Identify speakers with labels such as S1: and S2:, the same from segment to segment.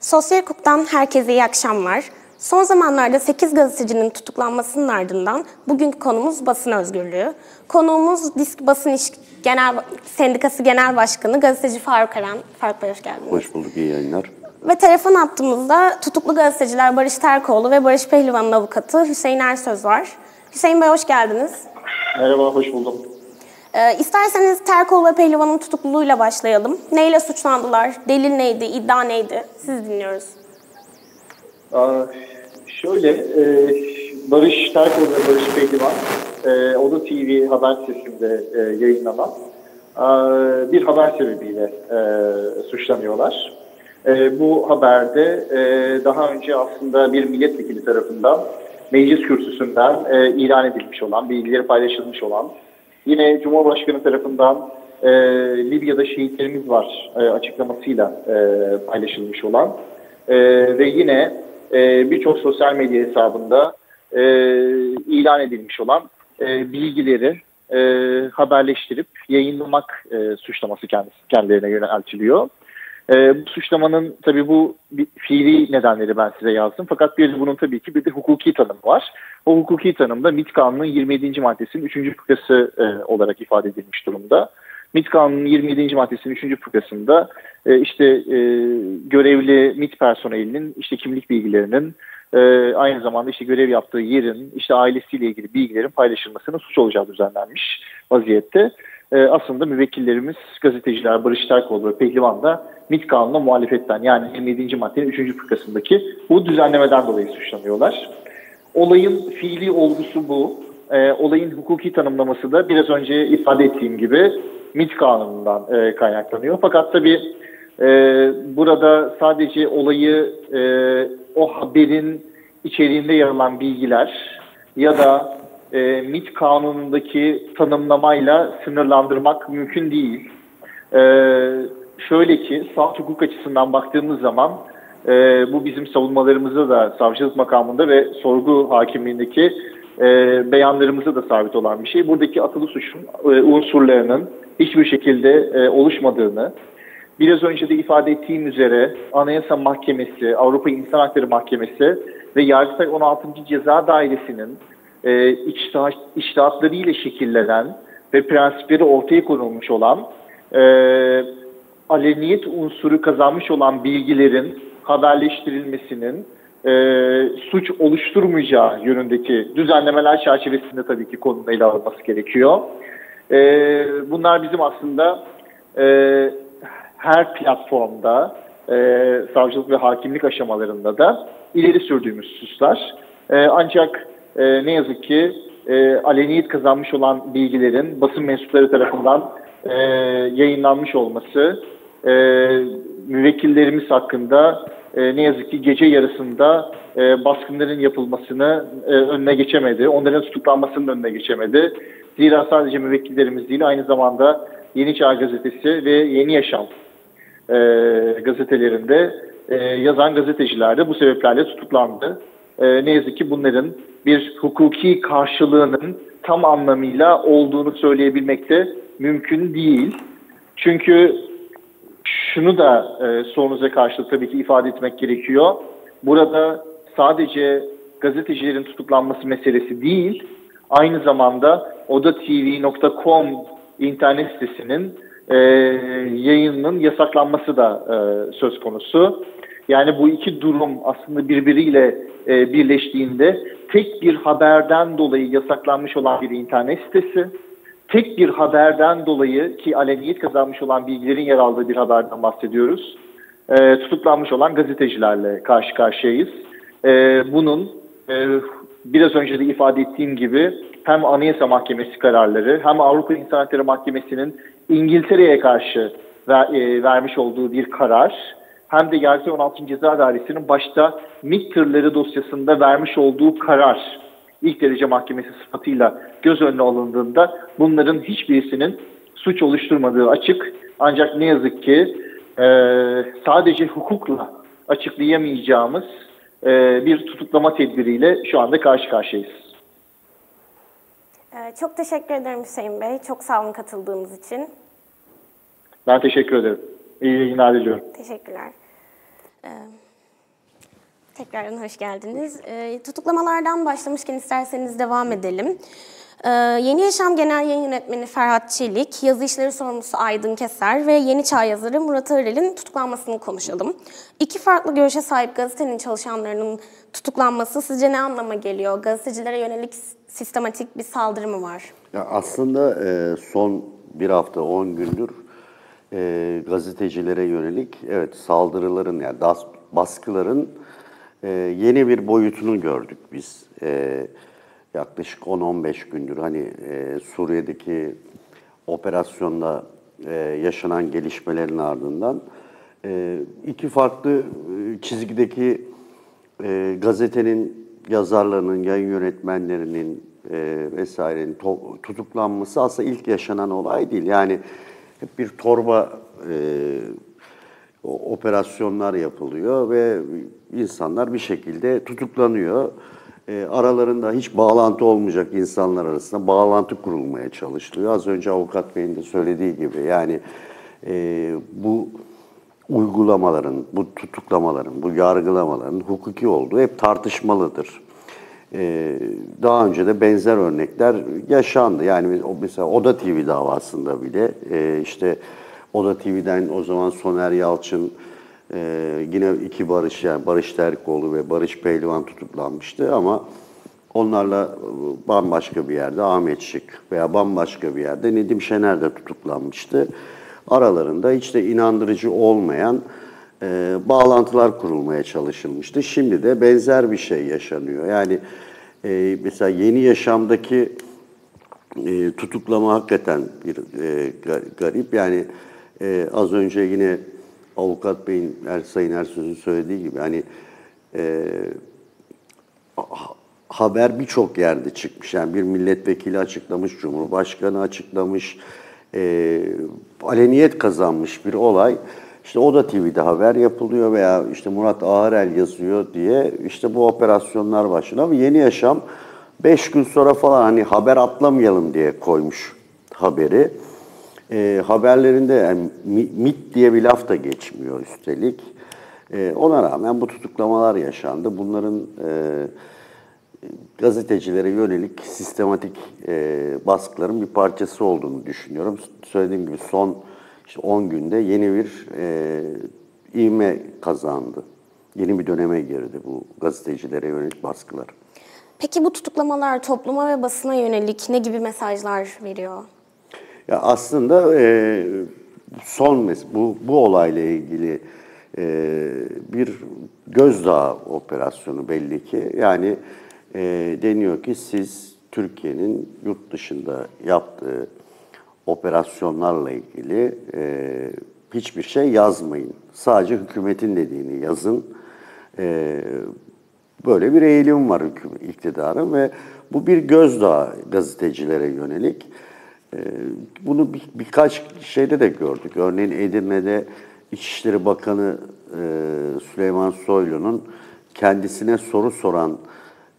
S1: Sosyal hukuktan herkese iyi akşamlar. Son zamanlarda 8 gazetecinin tutuklanmasının ardından bugünkü konumuz basın özgürlüğü. Konuğumuz Disk Basın İş Genel Sendikası Genel Başkanı gazeteci Faruk Eren. Faruk Bey hoş geldiniz.
S2: Hoş bulduk, iyi yayınlar.
S1: Ve telefon attığımızda tutuklu gazeteciler Barış Terkoğlu ve Barış Pehlivan'ın avukatı Hüseyin Ersöz var. Hüseyin Bey hoş geldiniz.
S3: Merhaba, hoş buldum.
S1: Ee, isterseniz Terkoğlu ve Pehlivan'ın tutukluluğuyla başlayalım. Neyle suçlandılar? Delil neydi? İddia neydi? Siz dinliyoruz.
S3: Şöyle, e, Barış Terkoğlu ve Barış Pehlivan, e, Oda TV haber sitesinde e, yayınlanan bir haber sebebiyle suçlanıyorlar. Bu haberde daha önce aslında bir milletvekili tarafından meclis kürsüsünden ilan edilmiş olan, bilgileri paylaşılmış olan, yine Cumhurbaşkanı tarafından e, Libya'da şehitlerimiz var e, açıklamasıyla e, paylaşılmış olan e, ve yine e, birçok sosyal medya hesabında e, ilan edilmiş olan e, bilgileri e, haberleştirip yayınlamak e, suçlaması kendisi, kendilerine yöneltiliyor. E, bu suçlamanın tabii bu bir fiili nedenleri ben size yazdım. Fakat bir bunun tabii ki bir de hukuki tanımı var. O hukuki tanımda MİT Kanunu'nun 27. maddesinin 3. fıkrası e, olarak ifade edilmiş durumda. MİT Kanunu'nun 27. maddesinin 3. fıkrasında e, işte e, görevli MİT personelinin işte kimlik bilgilerinin e, aynı zamanda işte görev yaptığı yerin işte ailesiyle ilgili bilgilerin paylaşılmasının suç olacağı düzenlenmiş vaziyette. E, aslında müvekkillerimiz gazeteciler Barış Terkoğlu ve Pehlivan da MİT kanununa muhalefetten yani 27. maddenin 3. fıkrasındaki bu düzenlemeden dolayı suçlanıyorlar. Olayın fiili olgusu bu. E, olayın hukuki tanımlaması da biraz önce ifade ettiğim gibi MİT kanunundan e, kaynaklanıyor. Fakat tabii e, burada sadece olayı e, o haberin içeriğinde yer alan bilgiler ya da e, MİT kanunundaki tanımlamayla sınırlandırmak mümkün değil. E, şöyle ki salt hukuk açısından baktığımız zaman e, bu bizim savunmalarımızda da savcılık makamında ve sorgu hakimliğindeki e, beyanlarımızda da sabit olan bir şey. Buradaki atılı suçun e, unsurlarının hiçbir şekilde e, oluşmadığını, biraz önce de ifade ettiğim üzere Anayasa Mahkemesi, Avrupa İnsan Hakları Mahkemesi ve Yargıtay 16. Ceza Dairesi'nin e, içtihat, şekillenen ve prensipleri ortaya konulmuş olan e, aleniyet unsuru kazanmış olan bilgilerin haberleştirilmesinin e, suç oluşturmayacağı yönündeki düzenlemeler çerçevesinde tabii ki konunun ele alınması gerekiyor. E, bunlar bizim aslında e, her platformda, e, savcılık ve hakimlik aşamalarında da ileri sürdüğümüz hususlar. E, ancak e, ne yazık ki e, aleniyet kazanmış olan bilgilerin basın mensupları tarafından e, yayınlanmış olması, e, müvekkillerimiz hakkında e, ne yazık ki gece yarısında e, baskınların yapılmasını e, önüne geçemedi. Onların tutuklanmasının önüne geçemedi. Zira sadece müvekkillerimiz değil aynı zamanda Yeni Çağ Gazetesi ve Yeni Yaşam e, gazetelerinde e, yazan gazeteciler de bu sebeplerle tutuklandı. E, ne yazık ki bunların bir hukuki karşılığının tam anlamıyla olduğunu söyleyebilmek de mümkün değil. Çünkü şunu da e, sorunuza karşılık tabii ki ifade etmek gerekiyor. Burada sadece gazetecilerin tutuklanması meselesi değil, aynı zamanda odatv.com internet sitesinin e, yayınının yasaklanması da e, söz konusu. Yani bu iki durum aslında birbiriyle e, birleştiğinde tek bir haberden dolayı yasaklanmış olan bir internet sitesi, tek bir haberden dolayı ki aleniyet kazanmış olan bilgilerin yer aldığı bir haberden bahsediyoruz. E, tutuklanmış olan gazetecilerle karşı karşıyayız. E, bunun e, biraz önce de ifade ettiğim gibi hem Anayasa Mahkemesi kararları hem Avrupa İnsan Hakları Mahkemesi'nin İngiltere'ye karşı ver, e, vermiş olduğu bir karar hem de Yargıtay 16. Ceza Dairesi'nin başta MİT tırları dosyasında vermiş olduğu karar ilk derece mahkemesi sıfatıyla göz önüne alındığında bunların hiçbirisinin suç oluşturmadığı açık. Ancak ne yazık ki e, sadece hukukla açıklayamayacağımız e, bir tutuklama tedbiriyle şu anda karşı karşıyayız.
S1: Ee, çok teşekkür ederim Hüseyin Bey. Çok sağ olun katıldığınız için.
S3: Ben teşekkür ederim. İyi yayınlar diliyorum.
S1: Teşekkürler. Ee, Tekrardan hoş geldiniz. E, tutuklamalardan başlamışken isterseniz devam edelim. Ee, Yeni Yaşam Genel Yayın Yönetmeni Ferhat Çelik, yazı işleri sorumlusu Aydın Keser ve Yeni Çağ yazarı Murat Arel'in tutuklanmasını konuşalım. İki farklı görüşe sahip gazetenin çalışanlarının tutuklanması sizce ne anlama geliyor? Gazetecilere yönelik sistematik bir saldırı mı var?
S2: Ya aslında e, son bir hafta, on gündür e, gazetecilere yönelik evet saldırıların yani das, baskıların e, yeni bir boyutunu gördük biz. E, yaklaşık 10-15 gündür hani e, Suriye'deki operasyonda e, yaşanan gelişmelerin ardından e, iki farklı e, çizgideki e, gazetenin yazarlarının, yayın yönetmenlerinin e, vesairenin to- tutuklanması aslında ilk yaşanan olay değil. Yani hep bir torba e, operasyonlar yapılıyor ve insanlar bir şekilde tutuklanıyor. E, aralarında hiç bağlantı olmayacak insanlar arasında bağlantı kurulmaya çalışılıyor. Az önce avukat beyin de söylediği gibi yani e, bu uygulamaların, bu tutuklamaların, bu yargılamaların hukuki olduğu hep tartışmalıdır. Ee, daha önce de benzer örnekler yaşandı. Yani mesela Oda TV davasında bile e, işte Oda TV'den o zaman Soner Yalçın, e, yine iki Barış yani Barış Terkoğlu ve Barış Pehlivan tutuklanmıştı ama onlarla bambaşka bir yerde Ahmet Şık veya bambaşka bir yerde Nedim Şener de tutuklanmıştı. Aralarında hiç de inandırıcı olmayan e, bağlantılar kurulmaya çalışılmıştı. Şimdi de benzer bir şey yaşanıyor. Yani e, mesela yeni yaşamdaki e, tutuklama hakikaten bir e, garip. Yani e, az önce yine avukat beyin er, Sayın Ersöz'ün söylediği gibi hani e, haber birçok yerde çıkmış. Yani bir milletvekili açıklamış, cumhurbaşkanı açıklamış, e, aleniyet kazanmış bir olay. İşte o da TV'de haber yapılıyor veya işte Murat Ağırel yazıyor diye işte bu operasyonlar başlıyor. Ama Yeni Yaşam 5 gün sonra falan hani haber atlamayalım diye koymuş haberi. E, haberlerinde yani MIT diye bir laf da geçmiyor üstelik. E, ona rağmen bu tutuklamalar yaşandı. Bunların e, gazetecilere yönelik sistematik e, baskıların bir parçası olduğunu düşünüyorum. Söylediğim gibi son işte 10 günde yeni bir e, ivme kazandı. Yeni bir döneme girdi bu gazetecilere yönelik baskılar.
S1: Peki bu tutuklamalar topluma ve basına yönelik ne gibi mesajlar veriyor?
S2: Ya aslında e, son bu bu olayla ilgili e, bir gözdağı operasyonu belli ki. Yani e, deniyor ki siz Türkiye'nin yurt dışında yaptığı operasyonlarla ilgili e, hiçbir şey yazmayın. Sadece hükümetin dediğini yazın. E, böyle bir eğilim var hükümet, iktidarın ve bu bir gözdağı gazetecilere yönelik. E, bunu bir, birkaç şeyde de gördük. Örneğin Edirne'de İçişleri Bakanı e, Süleyman Soylu'nun kendisine soru soran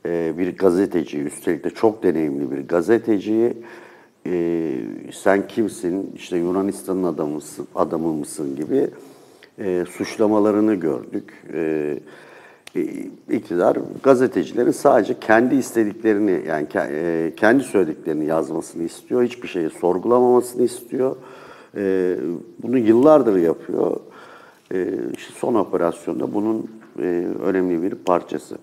S2: e, bir gazeteci, üstelik de çok deneyimli bir gazeteciyi e, sen kimsin, işte Yunanistan'ın adamısın, adamı mısın gibi e, suçlamalarını gördük. E, e, iktidar gazetecilerin sadece kendi istediklerini yani e, kendi söylediklerini yazmasını istiyor. Hiçbir şeyi sorgulamamasını istiyor. E, bunu yıllardır yapıyor. Son operasyonda bunun e, önemli bir parçası.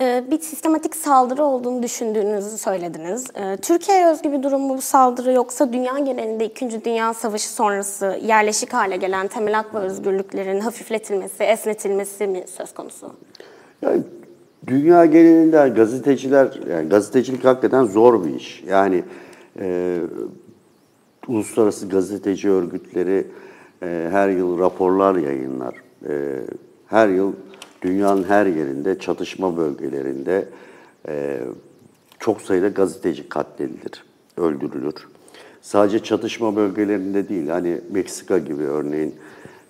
S1: Ee, bir sistematik saldırı olduğunu düşündüğünüzü söylediniz. Ee, Türkiye'ye özgü bir durum bu saldırı yoksa dünya genelinde 2. Dünya Savaşı sonrası yerleşik hale gelen temel hak ve özgürlüklerin hafifletilmesi, esnetilmesi mi söz konusu?
S2: Yani dünya genelinde gazeteciler, yani gazetecilik hakikaten zor bir iş. Yani e, uluslararası gazeteci örgütleri e, her yıl raporlar yayınlar. E, her yıl dünyanın her yerinde, çatışma bölgelerinde e, çok sayıda gazeteci katledilir, öldürülür. Sadece çatışma bölgelerinde değil, hani Meksika gibi örneğin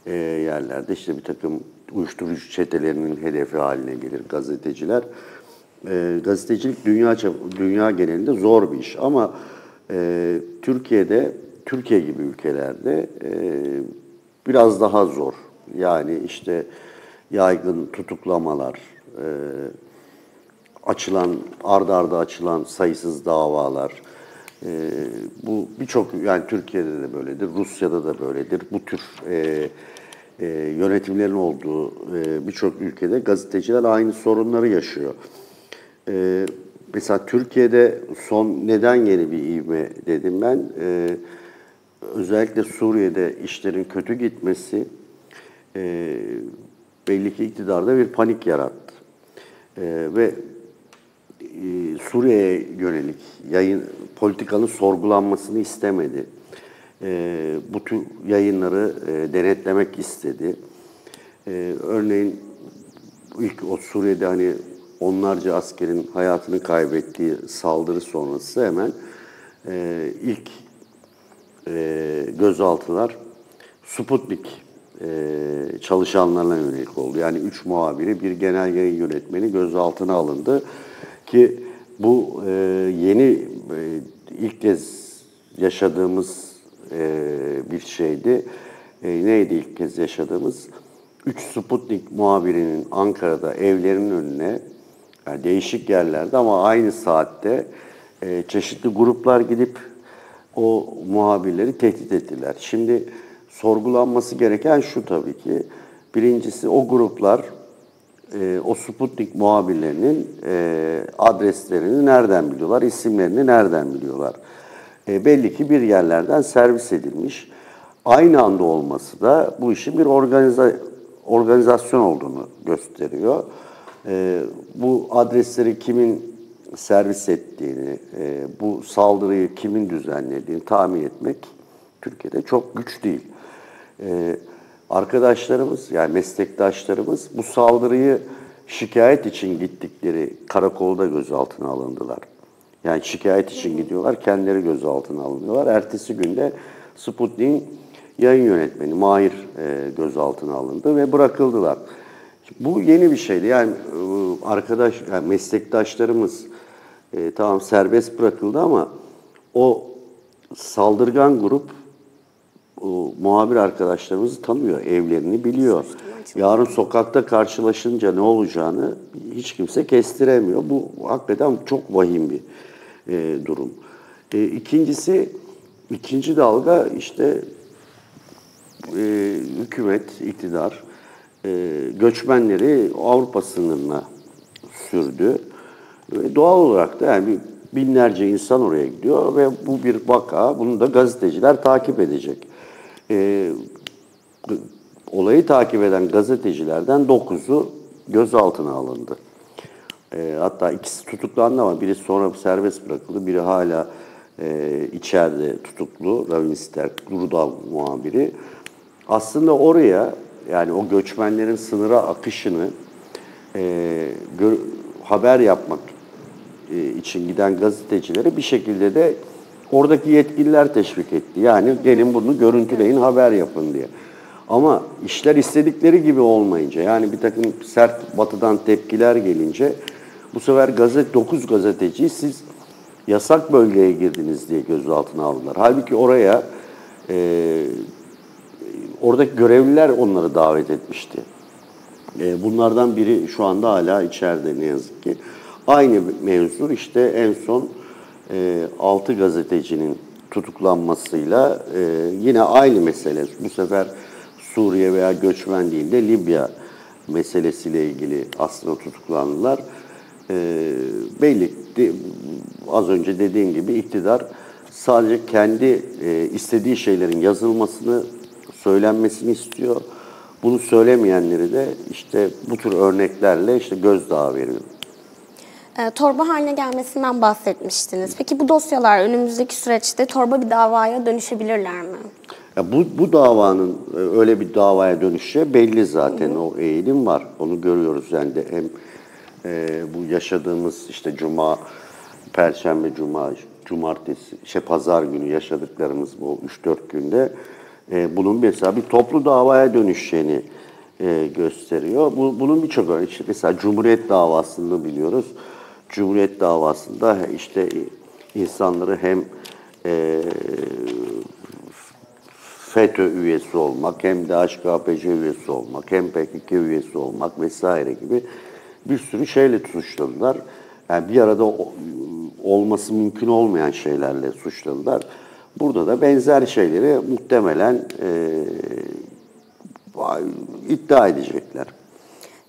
S2: e, yerlerde işte bir takım uyuşturucu çetelerinin hedefi haline gelir gazeteciler. E, gazetecilik dünya dünya genelinde zor bir iş ama e, Türkiye'de, Türkiye gibi ülkelerde e, biraz daha zor. Yani işte yaygın tutuklamalar, e, açılan, ardarda arda açılan sayısız davalar, e, bu birçok yani Türkiye'de de böyledir, Rusya'da da böyledir. Bu tür e, e, yönetimlerin olduğu e, birçok ülkede gazeteciler aynı sorunları yaşıyor. E, mesela Türkiye'de son neden yeni bir ivme dedim ben. E, özellikle Suriye'de işlerin kötü gitmesi e, belli ki iktidarda bir panik yarattı. E, ve e, Suriye'ye yönelik yayın politikanın sorgulanmasını istemedi. E, bu tür yayınları e, denetlemek istedi. E, örneğin ilk o Suriye'de hani onlarca askerin hayatını kaybettiği saldırı sonrası hemen e, ilk e, gözaltılar Sputnik çalışanlarına yönelik oldu. Yani üç muhabiri, bir genel yayın yönetmeni gözaltına alındı ki bu e, yeni e, ilk kez yaşadığımız e, bir şeydi. E, neydi ilk kez yaşadığımız? Üç Sputnik muhabirinin Ankara'da evlerinin önüne yani değişik yerlerde ama aynı saatte e, çeşitli gruplar gidip o muhabirleri tehdit ettiler. Şimdi sorgulanması gereken şu tabii ki. Birincisi o gruplar e, o Sputnik muhabirlerinin e, adreslerini nereden biliyorlar, isimlerini nereden biliyorlar. E, belli ki bir yerlerden servis edilmiş. Aynı anda olması da bu işin bir organiza, organizasyon olduğunu gösteriyor. E, bu adresleri kimin servis ettiğini, e, bu saldırıyı kimin düzenlediğini tahmin etmek Türkiye'de çok güç değil. E, arkadaşlarımız yani meslektaşlarımız bu saldırıyı şikayet için gittikleri karakolda gözaltına alındılar. Yani şikayet için gidiyorlar, kendileri gözaltına alınıyorlar. Ertesi günde Sputnik'in yayın yönetmeni Mahir e, gözaltına alındı ve bırakıldılar. Bu yeni bir şeydi. Yani e, arkadaş, yani meslektaşlarımız e, tamam serbest bırakıldı ama o saldırgan grup o, muhabir arkadaşlarımızı tanıyor, evlerini biliyor. Yarın sokakta karşılaşınca ne olacağını hiç kimse kestiremiyor. Bu hakikaten çok vahim bir e, durum. E, ikincisi, ikinci dalga işte e, hükümet, iktidar e, göçmenleri Avrupa sınırına sürdü. Ve doğal olarak da yani binlerce insan oraya gidiyor ve bu bir vaka. Bunu da gazeteciler takip edecek. E, olayı takip eden gazetecilerden 9'u gözaltına alındı. E, hatta ikisi tutuklandı ama biri sonra serbest bırakıldı. Biri hala e, içeride tutuklu. Ravin Sterk, muhabiri. Aslında oraya yani o göçmenlerin sınıra akışını e, gör, haber yapmak e, için giden gazetecilere bir şekilde de oradaki yetkililer teşvik etti. Yani gelin bunu görüntüleyin, haber yapın diye. Ama işler istedikleri gibi olmayınca yani bir takım sert batıdan tepkiler gelince bu sefer gazet 9 gazeteci siz yasak bölgeye girdiniz diye gözaltına aldılar. Halbuki oraya e, oradaki görevliler onları davet etmişti. E, bunlardan biri şu anda hala içeride ne yazık ki. Aynı mevzu işte en son e, 6 gazetecinin tutuklanmasıyla e, yine aynı mesele. Bu sefer Suriye veya göçmen değil de Libya meselesiyle ilgili aslında tutuklandılar. E, belli de, az önce dediğim gibi iktidar sadece kendi e, istediği şeylerin yazılmasını, söylenmesini istiyor. Bunu söylemeyenleri de işte bu tür örneklerle işte gözdağı veriyor.
S1: E, torba haline gelmesinden bahsetmiştiniz. Peki bu dosyalar önümüzdeki süreçte torba bir davaya dönüşebilirler mi?
S2: Ya bu, bu davanın e, öyle bir davaya dönüşü belli zaten hı. o eğilim var. Onu görüyoruz yani de hem e, bu yaşadığımız işte cuma, perşembe, cuma, cumartesi, şey pazar günü yaşadıklarımız bu 3-4 günde e, bunun mesela bir toplu davaya dönüşeceğini e, gösteriyor. Bu, bunun birçok örneği işte mesela Cumhuriyet davasını biliyoruz. Cumhuriyet davasında işte insanları hem e, FETÖ üyesi olmak, hem de HKPC üyesi olmak, hem PKK üyesi olmak vesaire gibi bir sürü şeyle suçladılar. Yani bir arada olması mümkün olmayan şeylerle suçladılar. Burada da benzer şeyleri muhtemelen e, iddia edecekler.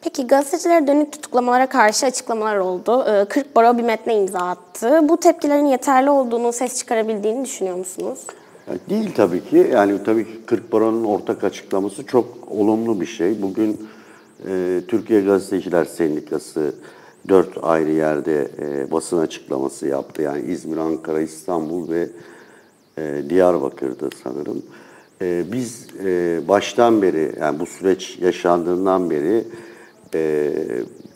S1: Peki gazetecilere dönük tutuklamalara karşı açıklamalar oldu. 40 ee, baro bir metne imza attı. Bu tepkilerin yeterli olduğunu, ses çıkarabildiğini düşünüyor musunuz?
S2: Değil tabii ki. Yani tabii ki 40 baronun ortak açıklaması çok olumlu bir şey. Bugün e, Türkiye Gazeteciler Sendikası dört ayrı yerde e, basın açıklaması yaptı. Yani İzmir, Ankara, İstanbul ve e, Diyarbakır'da sanırım. E, biz e, baştan beri, yani bu süreç yaşandığından beri e,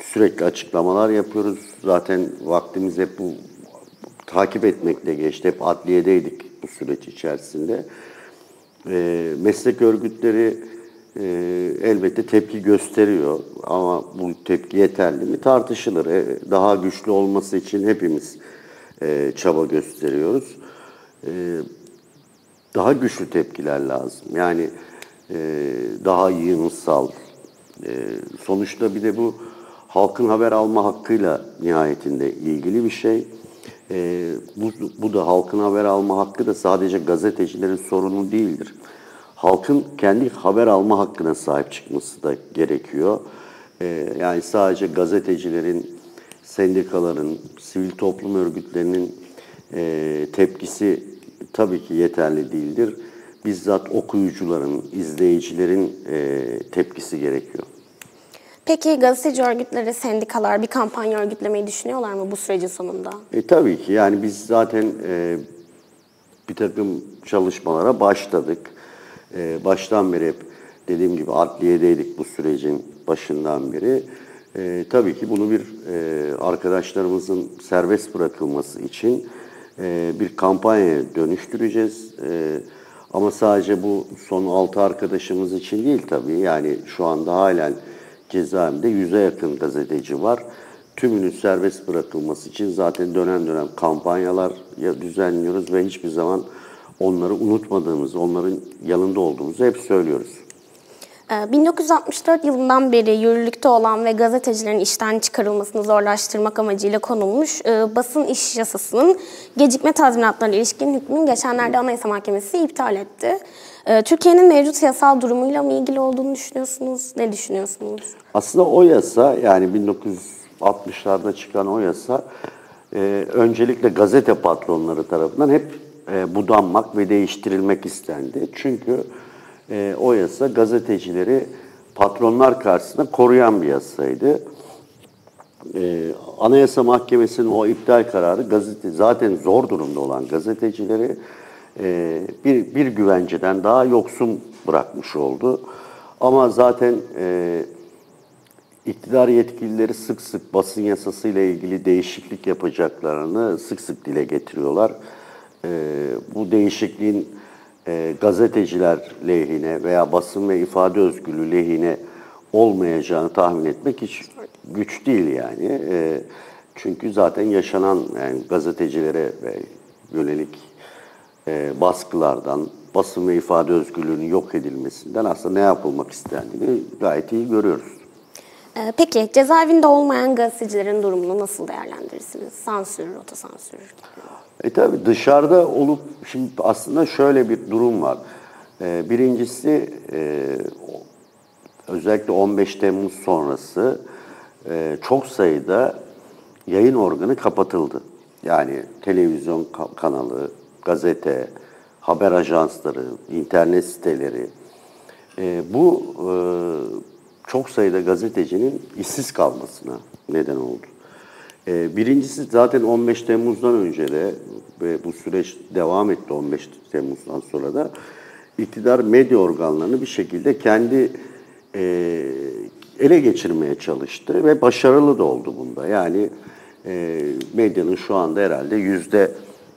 S2: sürekli açıklamalar yapıyoruz. Zaten vaktimiz hep bu takip etmekle geçti. Hep adliyedeydik bu süreç içerisinde. E, meslek örgütleri e, elbette tepki gösteriyor ama bu tepki yeterli mi tartışılır. E, daha güçlü olması için hepimiz e, çaba gösteriyoruz. E, daha güçlü tepkiler lazım. Yani e, daha yığınsal, e, sonuçta bir de bu halkın haber alma hakkıyla nihayetinde ilgili bir şey. E, bu, bu da halkın haber alma hakkı da sadece gazetecilerin sorunu değildir. Halkın kendi haber alma hakkına sahip çıkması da gerekiyor. E, yani sadece gazetecilerin, sendikaların, sivil toplum örgütlerinin e, tepkisi tabii ki yeterli değildir bizzat okuyucuların, izleyicilerin e, tepkisi gerekiyor.
S1: Peki gazeteci örgütleri, sendikalar bir kampanya örgütlemeyi düşünüyorlar mı bu sürecin sonunda?
S2: E, tabii ki yani biz zaten e, bir takım çalışmalara başladık. E, baştan beri hep dediğim gibi adliyedeydik bu sürecin başından beri. E, tabii ki bunu bir e, arkadaşlarımızın serbest bırakılması için e, bir kampanyaya dönüştüreceğiz. E, ama sadece bu son 6 arkadaşımız için değil tabii. Yani şu anda halen cezaevinde yüze yakın gazeteci var. Tümünün serbest bırakılması için zaten dönem dönem kampanyalar düzenliyoruz ve hiçbir zaman onları unutmadığımızı, onların yanında olduğumuzu hep söylüyoruz.
S1: 1964 ee, yılından beri yürürlükte olan ve gazetecilerin işten çıkarılmasını zorlaştırmak amacıyla konulmuş e, basın iş yasasının gecikme tazminatlarına ilişkin hükmünün geçenlerde Anayasa Mahkemesi iptal etti. E, Türkiye'nin mevcut yasal durumuyla mı ilgili olduğunu düşünüyorsunuz? Ne düşünüyorsunuz?
S2: Aslında o yasa yani 1960'larda çıkan o yasa e, öncelikle gazete patronları tarafından hep e, budanmak ve değiştirilmek istendi. Çünkü e, o yasa gazetecileri patronlar karşısında koruyan bir yasaydı. E, Anayasa Mahkemesi'nin o iptal kararı gazete zaten zor durumda olan gazetecileri e, bir, bir güvenceden daha yoksun bırakmış oldu. Ama zaten e, iktidar yetkilileri sık sık basın yasası ile ilgili değişiklik yapacaklarını sık sık dile getiriyorlar. E, bu değişikliğin e, gazeteciler lehine veya basın ve ifade özgürlüğü lehine olmayacağını tahmin etmek hiç güç değil yani. E, çünkü zaten yaşanan yani gazetecilere yönelik e, baskılardan, basın ve ifade özgürlüğünün yok edilmesinden aslında ne yapılmak istendiğini gayet iyi görüyoruz.
S1: E, peki cezaevinde olmayan gazetecilerin durumunu nasıl değerlendirirsiniz? Sansür, otosansür gibi.
S2: E tabi dışarıda olup şimdi aslında şöyle bir durum var. E, birincisi e, özellikle 15 Temmuz sonrası e, çok sayıda yayın organı kapatıldı. Yani televizyon kanalı, gazete, haber ajansları, internet siteleri. E, bu e, çok sayıda gazetecinin işsiz kalmasına neden oldu. Ee, birincisi zaten 15 Temmuz'dan önce de ve bu süreç devam etti 15 Temmuz'dan sonra da iktidar medya organlarını bir şekilde kendi e, ele geçirmeye çalıştı ve başarılı da oldu bunda. Yani e, medyanın şu anda herhalde yüzde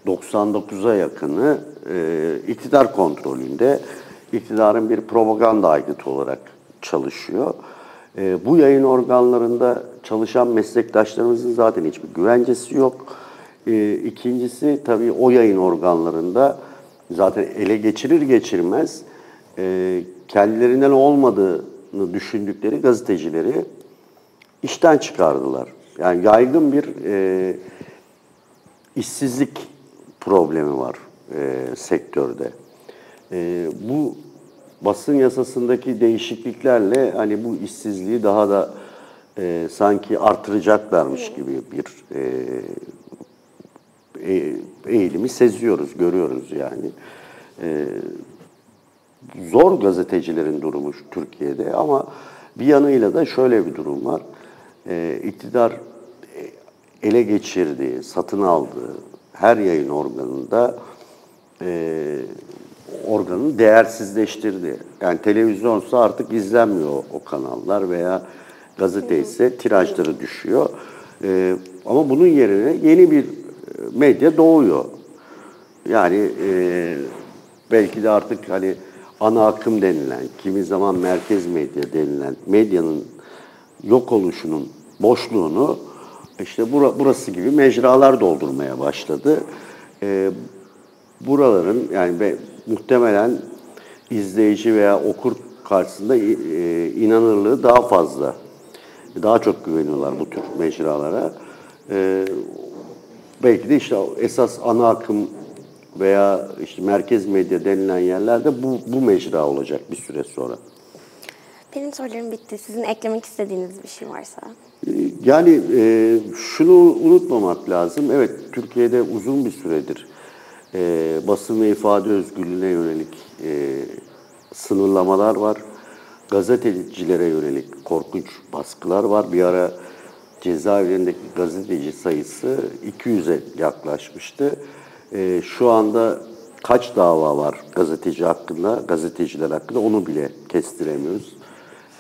S2: 99'a yakını e, iktidar kontrolünde. İktidarın bir propaganda aygıtı olarak çalışıyor. E, bu yayın organlarında çalışan meslektaşlarımızın zaten hiçbir güvencesi yok. E, ikincisi tabii o yayın organlarında zaten ele geçirir geçirmez e, kendilerinden olmadığını düşündükleri gazetecileri işten çıkardılar. Yani yaygın bir e, işsizlik problemi var e, sektörde. E, bu basın yasasındaki değişikliklerle hani bu işsizliği daha da e, sanki artıracaklarmış gibi bir e, e, eğilimi seziyoruz, görüyoruz yani. E, zor gazetecilerin durumu Türkiye'de ama bir yanıyla da şöyle bir durum var. E, iktidar ele geçirdiği, satın aldığı her yayın organında e, organı değersizleştirdi. Yani televizyonsa artık izlenmiyor o kanallar veya gazete ise tirajları düşüyor. E, ama bunun yerine yeni bir medya doğuyor. Yani e, belki de artık hani ana akım denilen, kimi zaman merkez medya denilen medyanın yok oluşunun boşluğunu işte bura, burası gibi mecralar doldurmaya başladı. E, buraların yani muhtemelen izleyici veya okur karşısında e, inanırlığı daha fazla. Daha çok güveniyorlar bu tür mecralara. E, belki de işte esas ana akım veya işte merkez medya denilen yerlerde bu, bu mecra olacak bir süre sonra.
S1: Benim sorularım bitti. Sizin eklemek istediğiniz bir şey varsa.
S2: Yani e, şunu unutmamak lazım. Evet Türkiye'de uzun bir süredir e, basın ve ifade özgürlüğüne yönelik e, sınırlamalar var. Gazetecilere yönelik korkunç baskılar var. Bir ara cezaevlerindeki gazeteci sayısı 200'e yaklaşmıştı. E, şu anda kaç dava var gazeteci hakkında, gazeteciler hakkında onu bile kestiremiyoruz.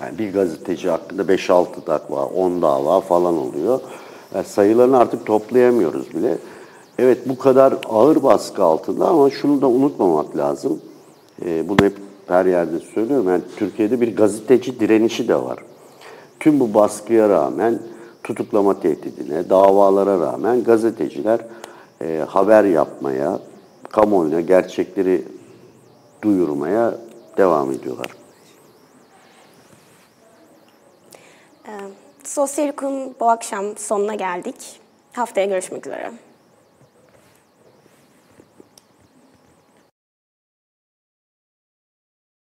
S2: Yani bir gazeteci hakkında 5-6 dava, 10 dava falan oluyor. Yani sayılarını artık toplayamıyoruz bile. Evet bu kadar ağır baskı altında ama şunu da unutmamak lazım. E, bunu hep her yerde söylüyorum. Yani Türkiye'de bir gazeteci direnişi de var. Tüm bu baskıya rağmen tutuklama tehdidine, davalara rağmen gazeteciler e, haber yapmaya, kamuoyuna gerçekleri duyurmaya devam ediyorlar.
S1: Sosyal Hukuk'un bu akşam sonuna geldik. Haftaya görüşmek üzere.